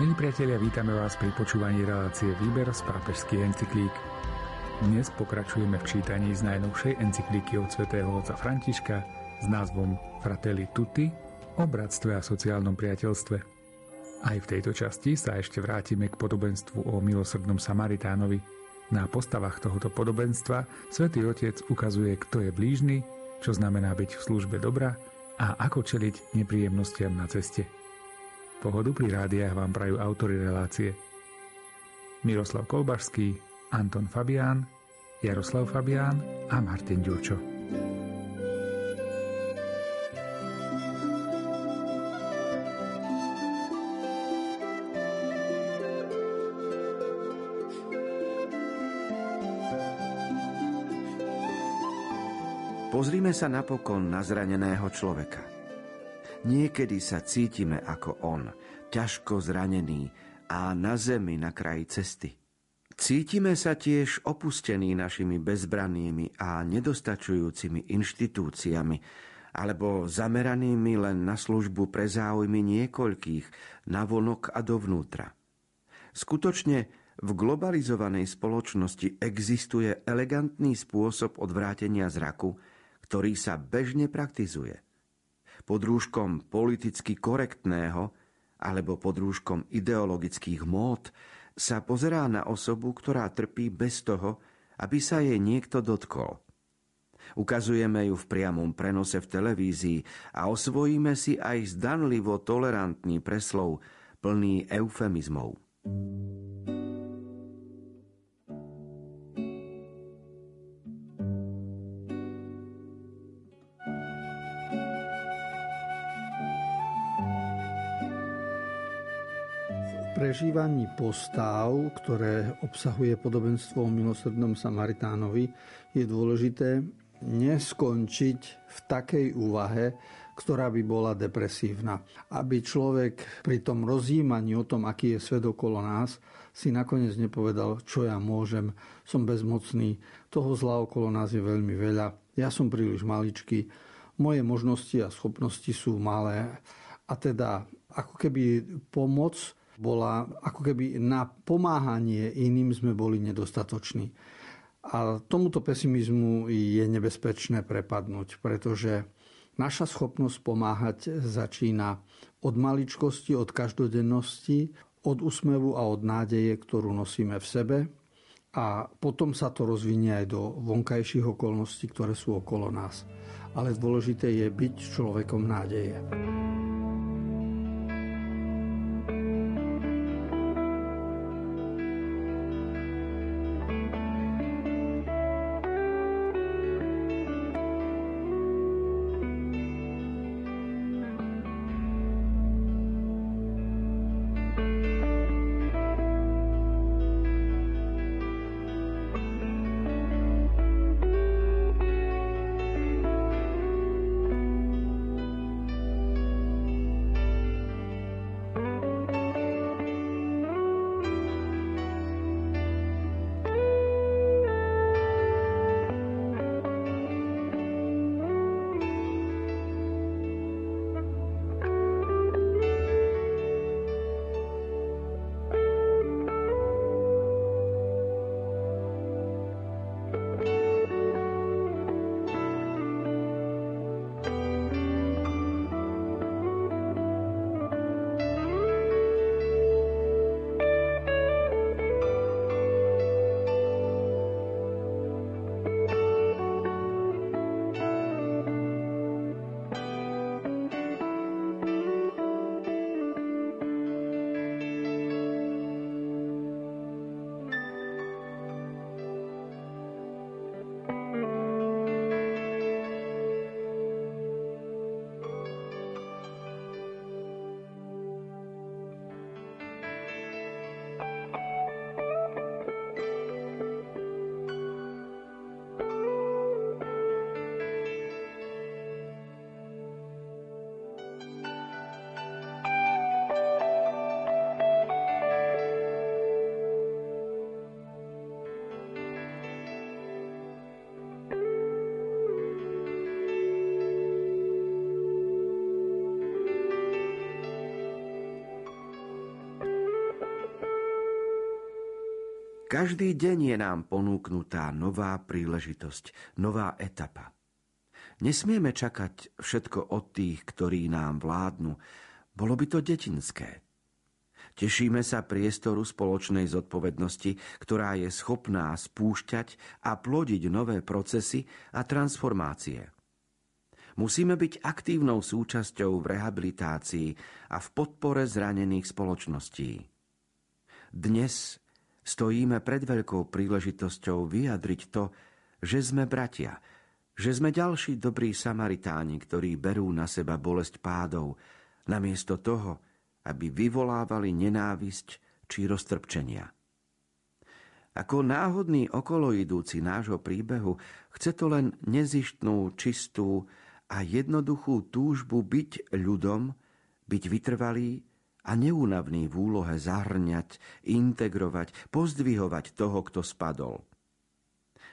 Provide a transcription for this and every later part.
Milí priatelia, vítame vás pri počúvaní relácie Výber z pápežských encyklík. Dnes pokračujeme v čítaní z najnovšej encyklíky od svätého otca Františka s názvom Fratelli Tutti o bratstve a sociálnom priateľstve. Aj v tejto časti sa ešte vrátime k podobenstvu o milosrdnom Samaritánovi. Na postavách tohoto podobenstva svätý Otec ukazuje, kto je blížny, čo znamená byť v službe dobra a ako čeliť nepríjemnostiam na ceste. Pohodu pri rádiách vám prajú autory relácie Miroslav Kolbašský, Anton Fabián, Jaroslav Fabián a Martin Ďurčo. Pozrime sa napokon na zraneného človeka – Niekedy sa cítime ako on, ťažko zranený a na zemi na kraji cesty. Cítime sa tiež opustení našimi bezbrannými a nedostačujúcimi inštitúciami alebo zameranými len na službu pre záujmy niekoľkých, vonok a dovnútra. Skutočne v globalizovanej spoločnosti existuje elegantný spôsob odvrátenia zraku, ktorý sa bežne praktizuje – pod rúškom politicky korektného alebo pod rúškom ideologických mód sa pozerá na osobu, ktorá trpí bez toho, aby sa jej niekto dotkol. Ukazujeme ju v priamom prenose v televízii a osvojíme si aj zdanlivo tolerantný preslov plný eufemizmov. Prežívaní postav, ktoré obsahuje podobenstvo o milosrdnom Samaritánovi, je dôležité neskončiť v takej úvahe, ktorá by bola depresívna. Aby človek pri tom rozjímaní o tom, aký je svet okolo nás, si nakoniec nepovedal, čo ja môžem, som bezmocný, toho zla okolo nás je veľmi veľa, ja som príliš maličký, moje možnosti a schopnosti sú malé. A teda ako keby pomoc bola ako keby na pomáhanie iným sme boli nedostatoční. A tomuto pesimizmu je nebezpečné prepadnúť, pretože naša schopnosť pomáhať začína od maličkosti, od každodennosti, od úsmevu a od nádeje, ktorú nosíme v sebe a potom sa to rozvinie aj do vonkajších okolností, ktoré sú okolo nás. Ale dôležité je byť človekom nádeje. Každý deň je nám ponúknutá nová príležitosť, nová etapa. Nesmieme čakať všetko od tých, ktorí nám vládnu. Bolo by to detinské. Tešíme sa priestoru spoločnej zodpovednosti, ktorá je schopná spúšťať a plodiť nové procesy a transformácie. Musíme byť aktívnou súčasťou v rehabilitácii a v podpore zranených spoločností. Dnes stojíme pred veľkou príležitosťou vyjadriť to, že sme bratia, že sme ďalší dobrí Samaritáni, ktorí berú na seba bolesť pádov, namiesto toho, aby vyvolávali nenávisť či roztrpčenia. Ako náhodný okoloidúci nášho príbehu chce to len nezištnú, čistú a jednoduchú túžbu byť ľudom, byť vytrvalý a neúnavný v úlohe zahrňať, integrovať, pozdvihovať toho, kto spadol.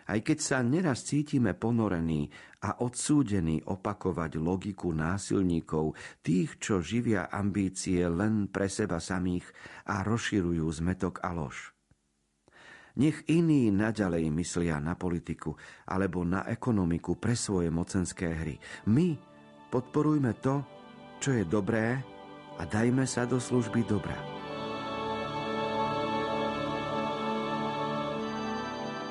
Aj keď sa neraz cítime ponorení a odsúdení opakovať logiku násilníkov, tých, čo živia ambície len pre seba samých a rozširujú zmetok a lož. Nech iní naďalej myslia na politiku alebo na ekonomiku pre svoje mocenské hry. My podporujme to, čo je dobré a dajme sa do služby dobra.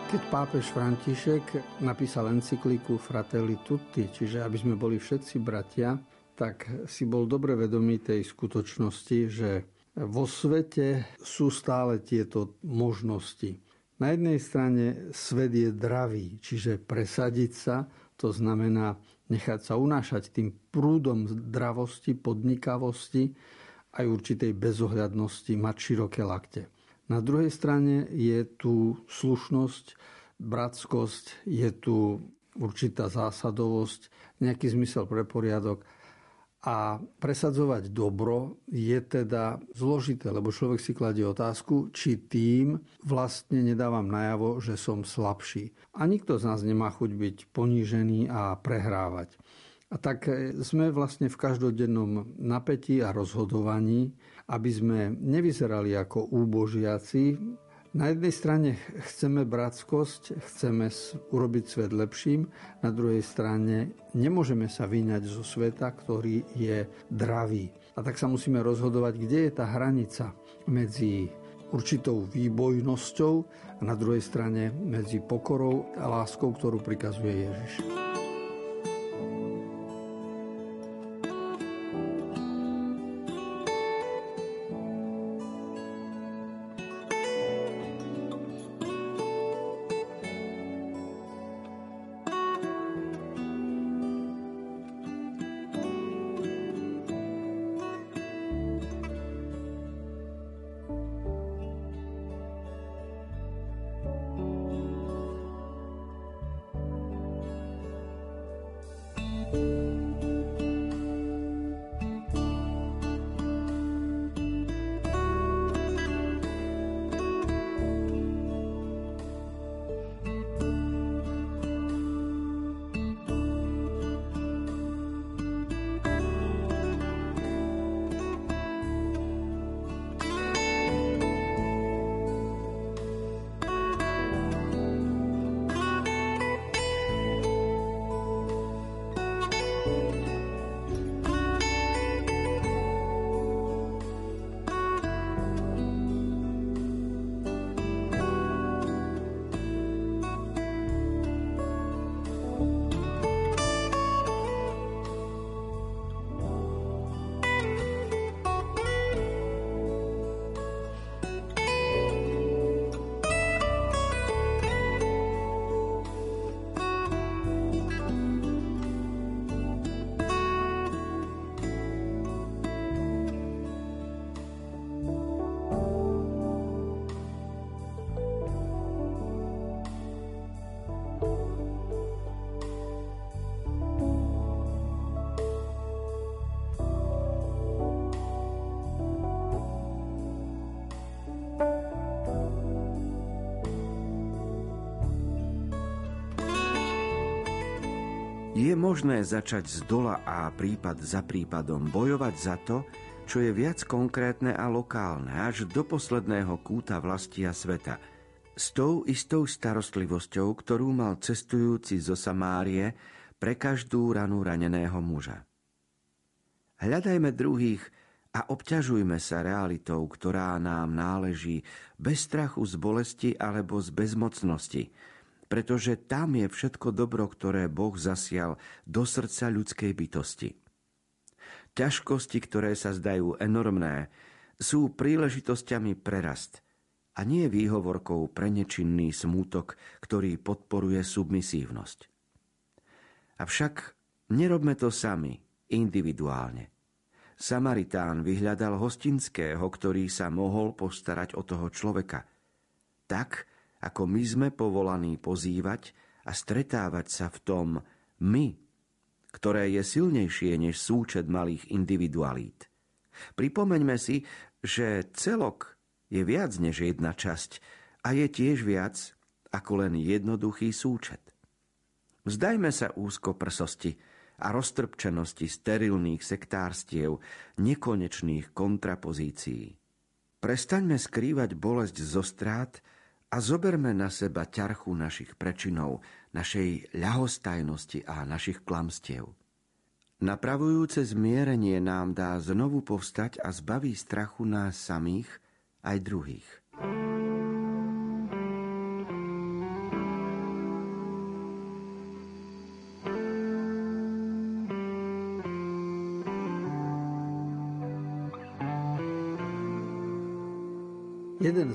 Keď pápež František napísal encykliku Fratelli Tutti, čiže aby sme boli všetci bratia, tak si bol dobre vedomý tej skutočnosti, že vo svete sú stále tieto možnosti. Na jednej strane svet je dravý, čiže presadiť sa, to znamená nechať sa unášať tým prúdom zdravosti, podnikavosti aj určitej bezohľadnosti, mať široké lakte. Na druhej strane je tu slušnosť, bratskosť, je tu určitá zásadovosť, nejaký zmysel pre poriadok a presadzovať dobro je teda zložité, lebo človek si kladie otázku, či tým vlastne nedávam najavo, že som slabší. A nikto z nás nemá chuť byť ponížený a prehrávať. A tak sme vlastne v každodennom napätí a rozhodovaní, aby sme nevyzerali ako úbožiaci, na jednej strane chceme bratskosť, chceme urobiť svet lepším, na druhej strane nemôžeme sa vyňať zo sveta, ktorý je dravý. A tak sa musíme rozhodovať, kde je tá hranica medzi určitou výbojnosťou a na druhej strane medzi pokorou a láskou, ktorú prikazuje Ježiš. Je možné začať z dola a prípad za prípadom bojovať za to, čo je viac konkrétne a lokálne, až do posledného kúta vlasti a sveta. S tou istou starostlivosťou, ktorú mal cestujúci zo Samárie pre každú ranu raneného muža. Hľadajme druhých a obťažujme sa realitou, ktorá nám náleží, bez strachu z bolesti alebo z bezmocnosti, pretože tam je všetko dobro, ktoré Boh zasial do srdca ľudskej bytosti. Ťažkosti, ktoré sa zdajú enormné, sú príležitosťami prerast a nie výhovorkou pre nečinný smútok, ktorý podporuje submisívnosť. Avšak nerobme to sami, individuálne. Samaritán vyhľadal hostinského, ktorý sa mohol postarať o toho človeka. Tak, ako my sme povolaní pozývať a stretávať sa v tom my, ktoré je silnejšie než súčet malých individualít. Pripomeňme si, že celok je viac než jedna časť a je tiež viac ako len jednoduchý súčet. Vzdajme sa úzko prsosti a roztrpčenosti sterilných sektárstiev, nekonečných kontrapozícií. Prestaňme skrývať bolesť zo strát a zoberme na seba ťarchu našich prečinov, našej ľahostajnosti a našich klamstiev. Napravujúce zmierenie nám dá znovu povstať a zbaví strachu nás samých aj druhých.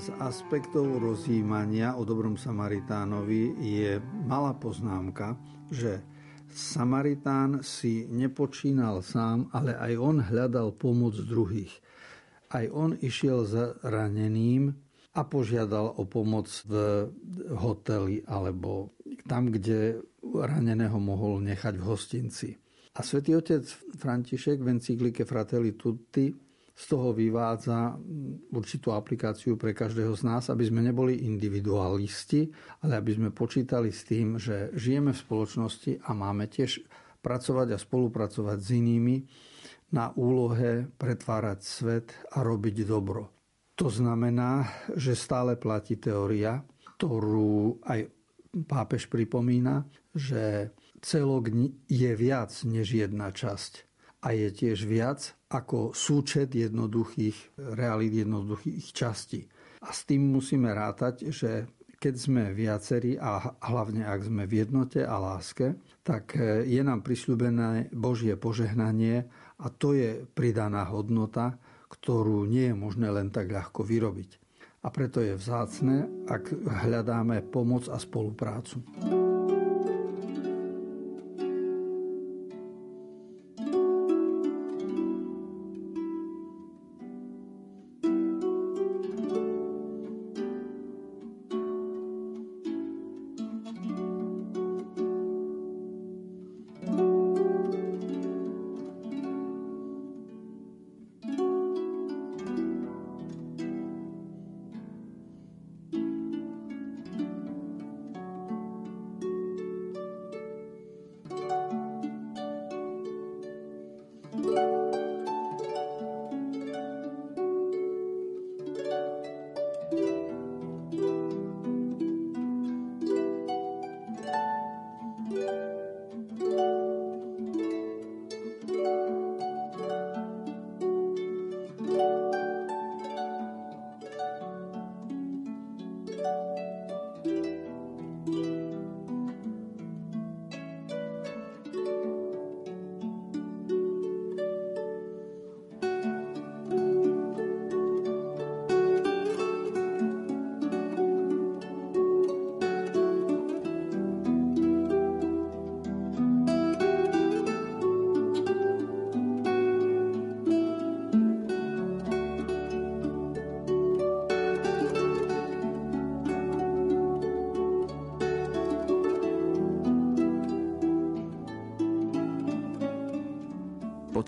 Z aspektov rozjímania o dobrom Samaritánovi je malá poznámka, že Samaritán si nepočínal sám, ale aj on hľadal pomoc druhých. Aj on išiel za raneným a požiadal o pomoc v hoteli alebo tam, kde raneného mohol nechať v hostinci. A svätý otec František v encyklike Fratelli Tutti z toho vyvádza určitú aplikáciu pre každého z nás, aby sme neboli individualisti, ale aby sme počítali s tým, že žijeme v spoločnosti a máme tiež pracovať a spolupracovať s inými na úlohe pretvárať svet a robiť dobro. To znamená, že stále platí teória, ktorú aj pápež pripomína, že celok je viac než jedna časť a je tiež viac ako súčet jednoduchých realít, jednoduchých častí. A s tým musíme rátať, že keď sme viacerí a hlavne ak sme v jednote a láske, tak e, je nám prisľúbené Božie požehnanie a to je pridaná hodnota, ktorú nie je možné len tak ľahko vyrobiť. A preto je vzácne, ak hľadáme pomoc a spoluprácu.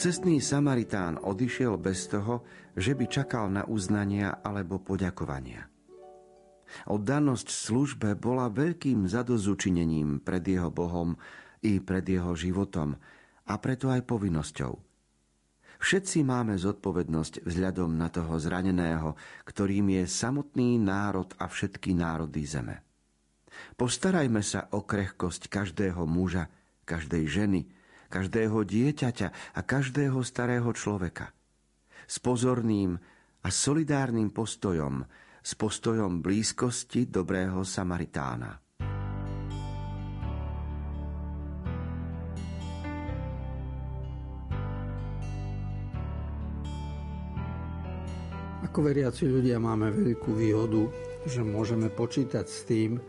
Cestný Samaritán odišiel bez toho, že by čakal na uznania alebo poďakovania. Oddanosť službe bola veľkým zadozučinením pred jeho Bohom i pred jeho životom a preto aj povinnosťou. Všetci máme zodpovednosť vzhľadom na toho zraneného, ktorým je samotný národ a všetky národy zeme. Postarajme sa o krehkosť každého muža, každej ženy, každého dieťaťa a každého starého človeka. S pozorným a solidárnym postojom, s postojom blízkosti dobrého Samaritána. Ako veriaci ľudia máme veľkú výhodu, že môžeme počítať s tým,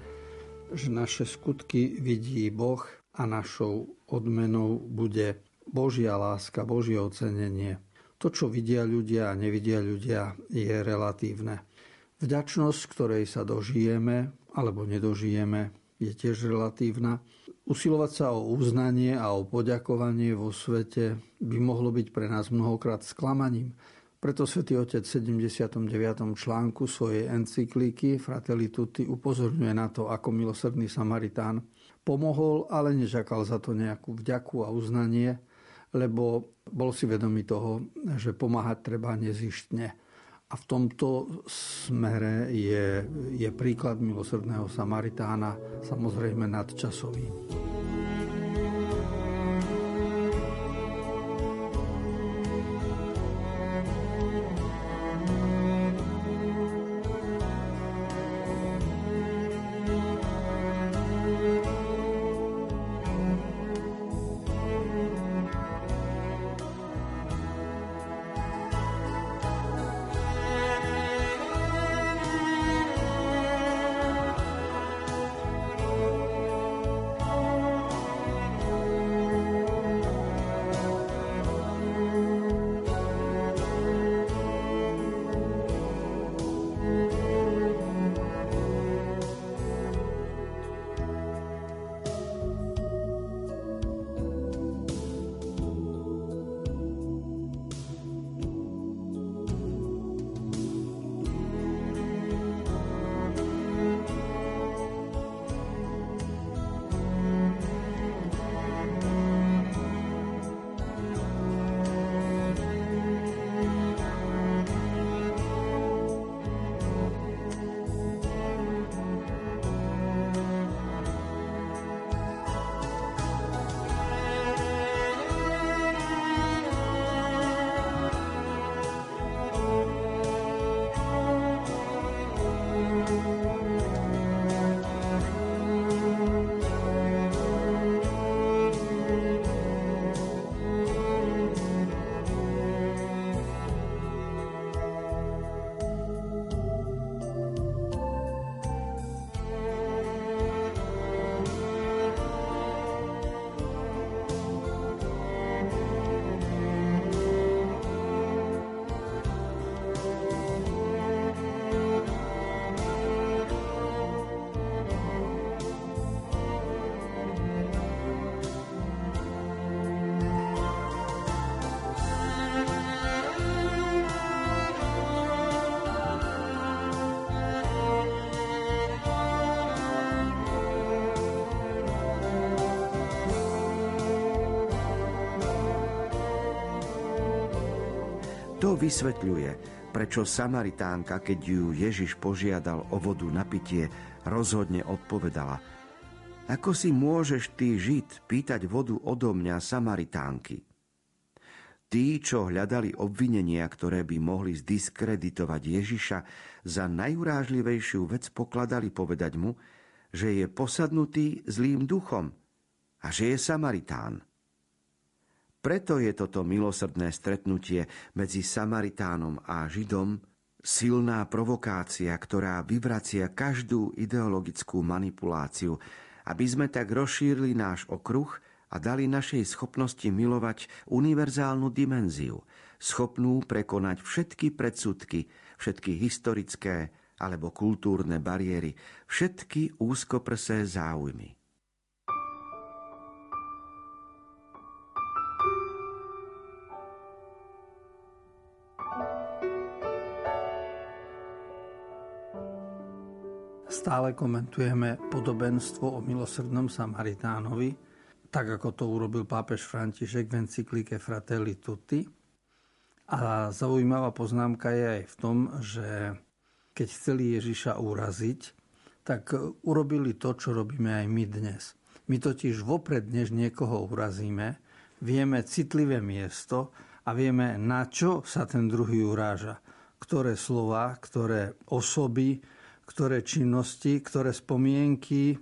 že naše skutky vidí Boh a našou odmenou bude Božia láska, Božie ocenenie. To, čo vidia ľudia a nevidia ľudia, je relatívne. Vďačnosť, ktorej sa dožijeme alebo nedožijeme, je tiež relatívna. Usilovať sa o uznanie a o poďakovanie vo svete by mohlo byť pre nás mnohokrát sklamaním. Preto svätý Otec v 79. článku svojej encyklíky Fratelli Tutti upozorňuje na to, ako milosrdný Samaritán pomohol, ale nežakal za to nejakú vďaku a uznanie, lebo bol si vedomý toho, že pomáhať treba nezištne. A v tomto smere je, je príklad milosrdného Samaritána samozrejme nadčasový. To vysvetľuje, prečo Samaritánka, keď ju Ježiš požiadal o vodu na pitie, rozhodne odpovedala Ako si môžeš ty žiť pýtať vodu odo mňa Samaritánky? Tí, čo hľadali obvinenia, ktoré by mohli zdiskreditovať Ježiša, za najurážlivejšiu vec pokladali povedať mu, že je posadnutý zlým duchom a že je Samaritán. Preto je toto milosrdné stretnutie medzi Samaritánom a Židom silná provokácia, ktorá vyvracia každú ideologickú manipuláciu, aby sme tak rozšírili náš okruh a dali našej schopnosti milovať univerzálnu dimenziu, schopnú prekonať všetky predsudky, všetky historické alebo kultúrne bariéry, všetky úzkoprsé záujmy. Stále komentujeme podobenstvo o milosrdnom Samaritánovi, tak ako to urobil pápež František v encyklike Fratelli Tutti. A zaujímavá poznámka je aj v tom, že keď chceli Ježiša uraziť, tak urobili to, čo robíme aj my dnes. My totiž vopred, než niekoho urazíme, vieme citlivé miesto a vieme, na čo sa ten druhý uráža. Ktoré slova, ktoré osoby, ktoré činnosti, ktoré spomienky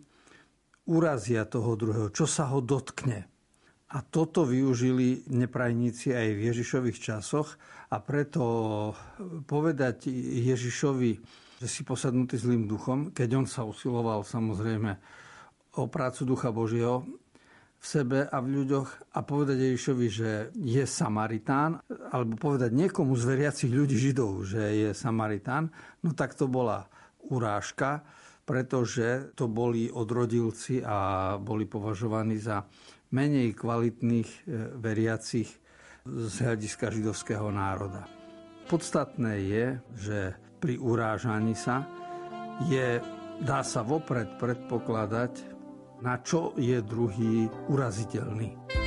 urazia toho druhého, čo sa ho dotkne. A toto využili neprajníci aj v Ježišových časoch a preto povedať Ježišovi, že si posadnutý zlým duchom, keď on sa usiloval samozrejme o prácu Ducha Božieho v sebe a v ľuďoch a povedať Ježišovi, že je Samaritán, alebo povedať niekomu z veriacich ľudí Židov, že je Samaritán, no tak to bola urážka, pretože to boli odrodilci a boli považovaní za menej kvalitných e, veriacich z hľadiska židovského národa. Podstatné je, že pri urážaní sa je, dá sa vopred predpokladať, na čo je druhý uraziteľný.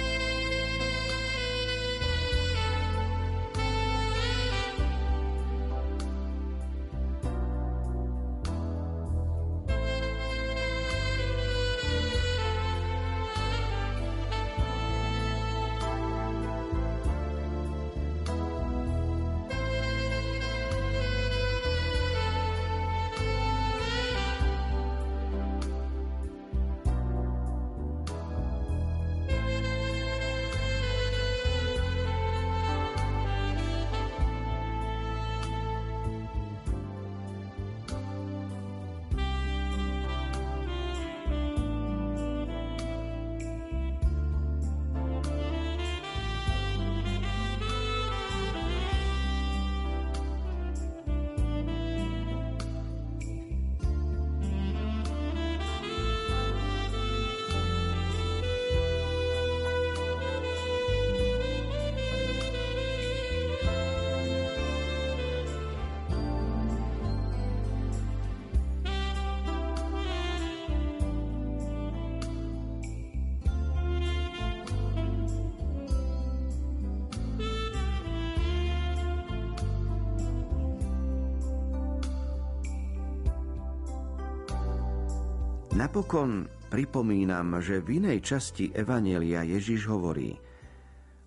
Napokon pripomínam, že v inej časti Evanielia Ježiš hovorí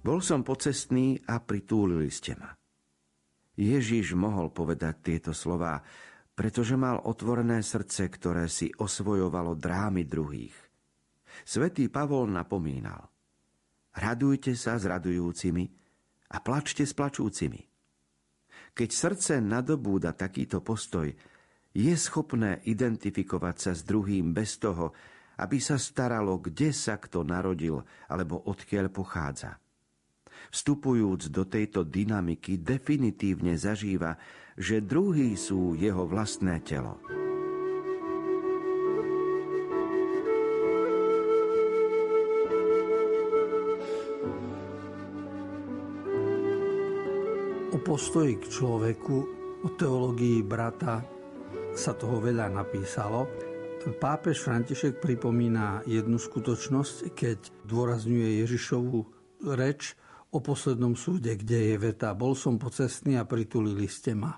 Bol som pocestný a pritúlili ste ma. Ježiš mohol povedať tieto slová, pretože mal otvorené srdce, ktoré si osvojovalo drámy druhých. Svetý Pavol napomínal Radujte sa s radujúcimi a plačte s plačúcimi. Keď srdce nadobúda takýto postoj, je schopné identifikovať sa s druhým bez toho, aby sa staralo, kde sa kto narodil alebo odkiaľ pochádza. Vstupujúc do tejto dynamiky, definitívne zažíva, že druhí sú jeho vlastné telo. O postoji k človeku, o teológii brata sa toho veľa napísalo. Pápež František pripomína jednu skutočnosť, keď dôrazňuje Ježišovu reč o poslednom súde, kde je veta Bol som pocestný a pritulili ste ma.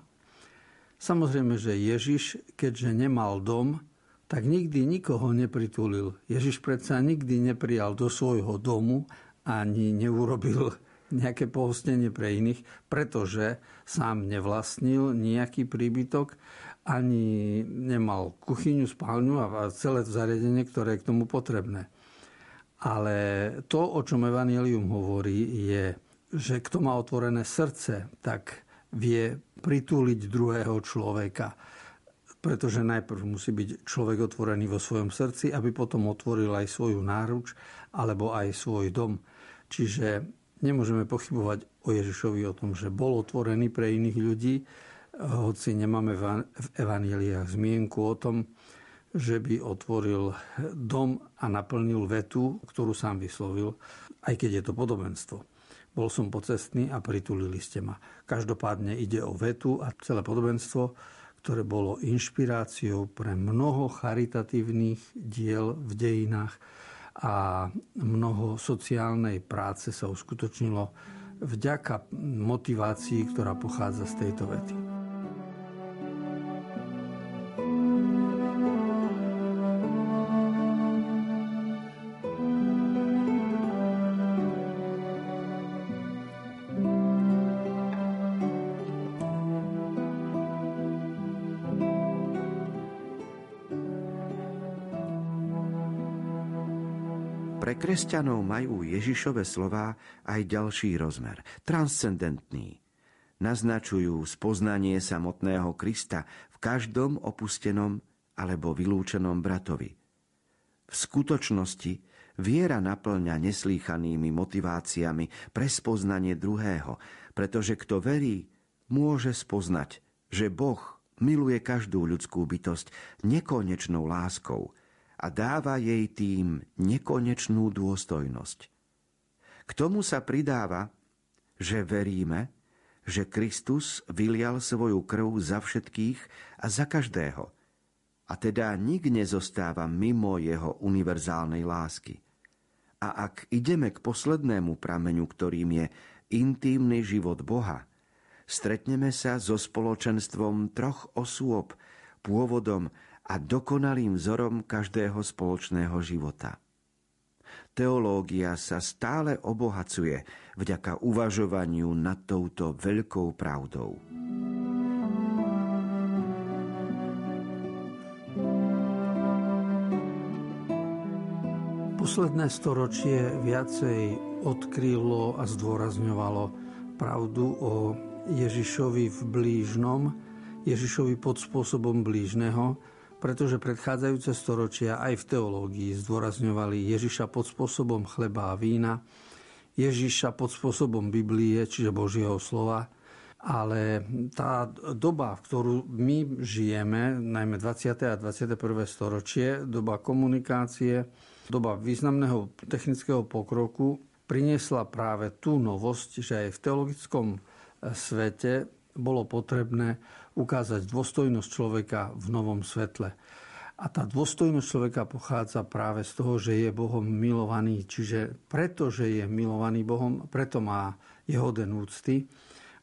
Samozrejme, že Ježiš, keďže nemal dom, tak nikdy nikoho nepritulil. Ježiš predsa nikdy neprijal do svojho domu ani neurobil nejaké pohostenie pre iných, pretože sám nevlastnil nejaký príbytok ani nemal kuchyňu, spálňu a celé zariadenie, ktoré je k tomu potrebné. Ale to, o čom Evangelium hovorí, je, že kto má otvorené srdce, tak vie pritúliť druhého človeka. Pretože najprv musí byť človek otvorený vo svojom srdci, aby potom otvoril aj svoju náruč alebo aj svoj dom. Čiže nemôžeme pochybovať o Ježišovi o tom, že bol otvorený pre iných ľudí, hoci nemáme v evaníliách zmienku o tom, že by otvoril dom a naplnil vetu, ktorú sám vyslovil, aj keď je to podobenstvo. Bol som pocestný a pritulili ste ma. Každopádne ide o vetu a celé podobenstvo, ktoré bolo inšpiráciou pre mnoho charitatívnych diel v dejinách a mnoho sociálnej práce sa uskutočnilo vďaka motivácii, ktorá pochádza z tejto vety. Pre kresťanov majú Ježišove slová aj ďalší rozmer, transcendentný. Naznačujú spoznanie samotného Krista v každom opustenom alebo vylúčenom bratovi. V skutočnosti viera naplňa neslýchanými motiváciami pre spoznanie druhého, pretože kto verí, môže spoznať, že Boh miluje každú ľudskú bytosť nekonečnou láskou – a dáva jej tým nekonečnú dôstojnosť. K tomu sa pridáva, že veríme, že Kristus vylial svoju krv za všetkých a za každého, a teda nik nezostáva mimo jeho univerzálnej lásky. A ak ideme k poslednému prameňu, ktorým je intímny život Boha, stretneme sa so spoločenstvom troch osôb, pôvodom a dokonalým vzorom každého spoločného života. Teológia sa stále obohacuje vďaka uvažovaniu nad touto veľkou pravdou. Posledné storočie viacej odkrylo a zdôrazňovalo pravdu o Ježišovi v blížnom, Ježišovi pod spôsobom blížneho, pretože predchádzajúce storočia aj v teológii zdôrazňovali Ježiša pod spôsobom chleba a vína, Ježiša pod spôsobom Biblie, čiže Božieho slova, ale tá doba, v ktorú my žijeme, najmä 20. a 21. storočie, doba komunikácie, doba významného technického pokroku, priniesla práve tú novosť, že aj v teologickom svete bolo potrebné ukázať dôstojnosť človeka v novom svetle. A tá dôstojnosť človeka pochádza práve z toho, že je Bohom milovaný. Čiže preto, že je milovaný Bohom, preto má jeho den úcty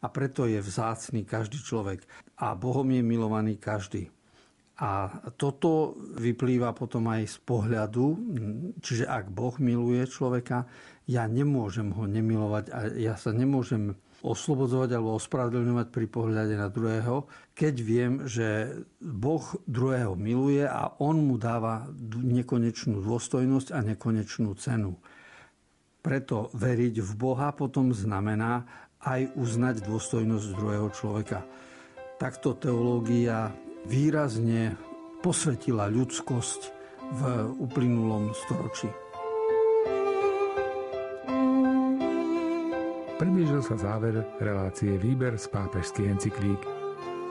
a preto je vzácný každý človek. A Bohom je milovaný každý. A toto vyplýva potom aj z pohľadu, čiže ak Boh miluje človeka, ja nemôžem ho nemilovať a ja sa nemôžem oslobodzovať alebo ospravedlňovať pri pohľade na druhého, keď viem, že Boh druhého miluje a on mu dáva nekonečnú dôstojnosť a nekonečnú cenu. Preto veriť v Boha potom znamená aj uznať dôstojnosť druhého človeka. Takto teológia výrazne posvetila ľudskosť v uplynulom storočí. Priblížil sa záver relácie Výber z pápežských encyklík.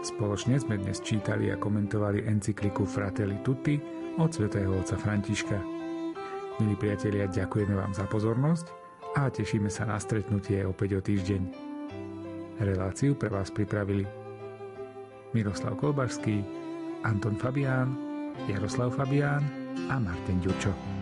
Spoločne sme dnes čítali a komentovali encykliku Fratelli Tutti od svätého otca Františka. Milí priatelia, ďakujeme vám za pozornosť a tešíme sa na stretnutie opäť o týždeň. Reláciu pre vás pripravili Miroslav Kolbašský, Anton Fabián, Jaroslav Fabián a Martin Ďurčo.